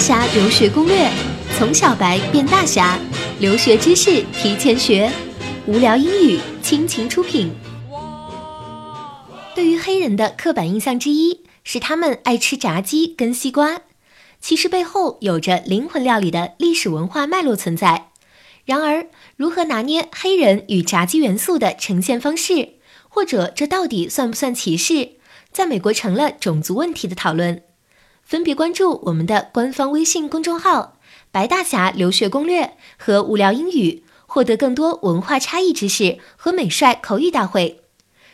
侠留学攻略，从小白变大侠，留学知识提前学。无聊英语倾情出品。对于黑人的刻板印象之一是他们爱吃炸鸡跟西瓜，其实背后有着灵魂料理的历史文化脉络存在。然而，如何拿捏黑人与炸鸡元素的呈现方式，或者这到底算不算歧视，在美国成了种族问题的讨论。分别关注我们的官方微信公众号“白大侠留学攻略”和“无聊英语”，获得更多文化差异知识和美帅口语大会。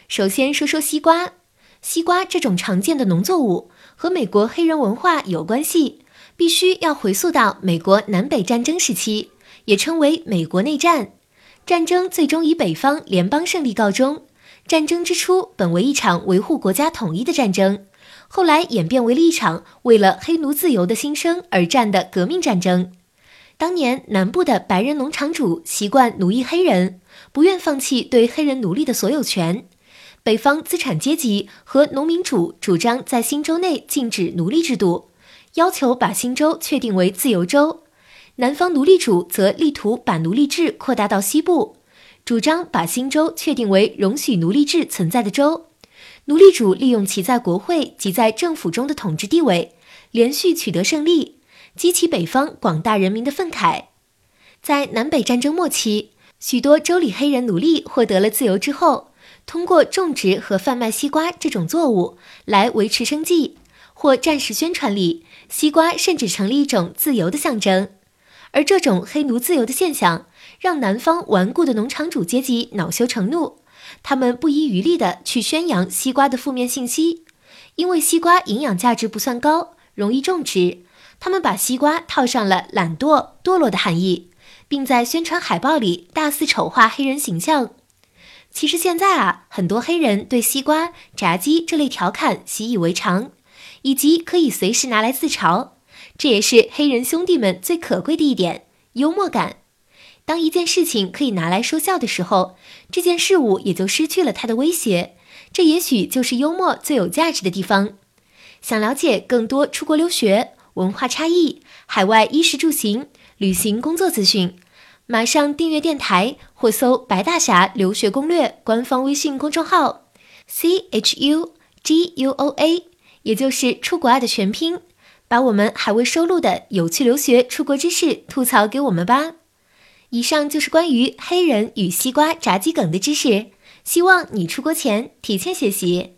首先说说西瓜，西瓜这种常见的农作物和美国黑人文化有关系，必须要回溯到美国南北战争时期，也称为美国内战。战争最终以北方联邦胜利告终。战争之初本为一场维护国家统一的战争。后来演变为了一场为了黑奴自由的新生而战的革命战争。当年南部的白人农场主习惯奴役黑人，不愿放弃对黑人奴隶的所有权。北方资产阶级和农民主主张在新州内禁止奴隶制度，要求把新州确定为自由州。南方奴隶主则力图把奴隶制扩大到西部，主张把新州确定为容许奴隶制存在的州。奴隶主利用其在国会及在政府中的统治地位，连续取得胜利，激起北方广大人民的愤慨。在南北战争末期，许多州里黑人奴隶获得了自由之后，通过种植和贩卖西瓜这种作物来维持生计，或战时宣传里，西瓜甚至成了一种自由的象征。而这种黑奴自由的现象，让南方顽固的农场主阶级恼羞成怒。他们不遗余力地去宣扬西瓜的负面信息，因为西瓜营养价值不算高，容易种植。他们把西瓜套上了懒惰、堕落的含义，并在宣传海报里大肆丑化黑人形象。其实现在啊，很多黑人对西瓜、炸鸡这类调侃习以为常，以及可以随时拿来自嘲。这也是黑人兄弟们最可贵的一点——幽默感。当一件事情可以拿来说笑的时候，这件事物也就失去了它的威胁。这也许就是幽默最有价值的地方。想了解更多出国留学、文化差异、海外衣食住行、旅行工作资讯，马上订阅电台或搜“白大侠留学攻略”官方微信公众号，C H U G U O A，也就是出国爱的全拼，把我们还未收录的有趣留学出国知识吐槽给我们吧。以上就是关于黑人与西瓜炸鸡梗的知识，希望你出国前提前学习。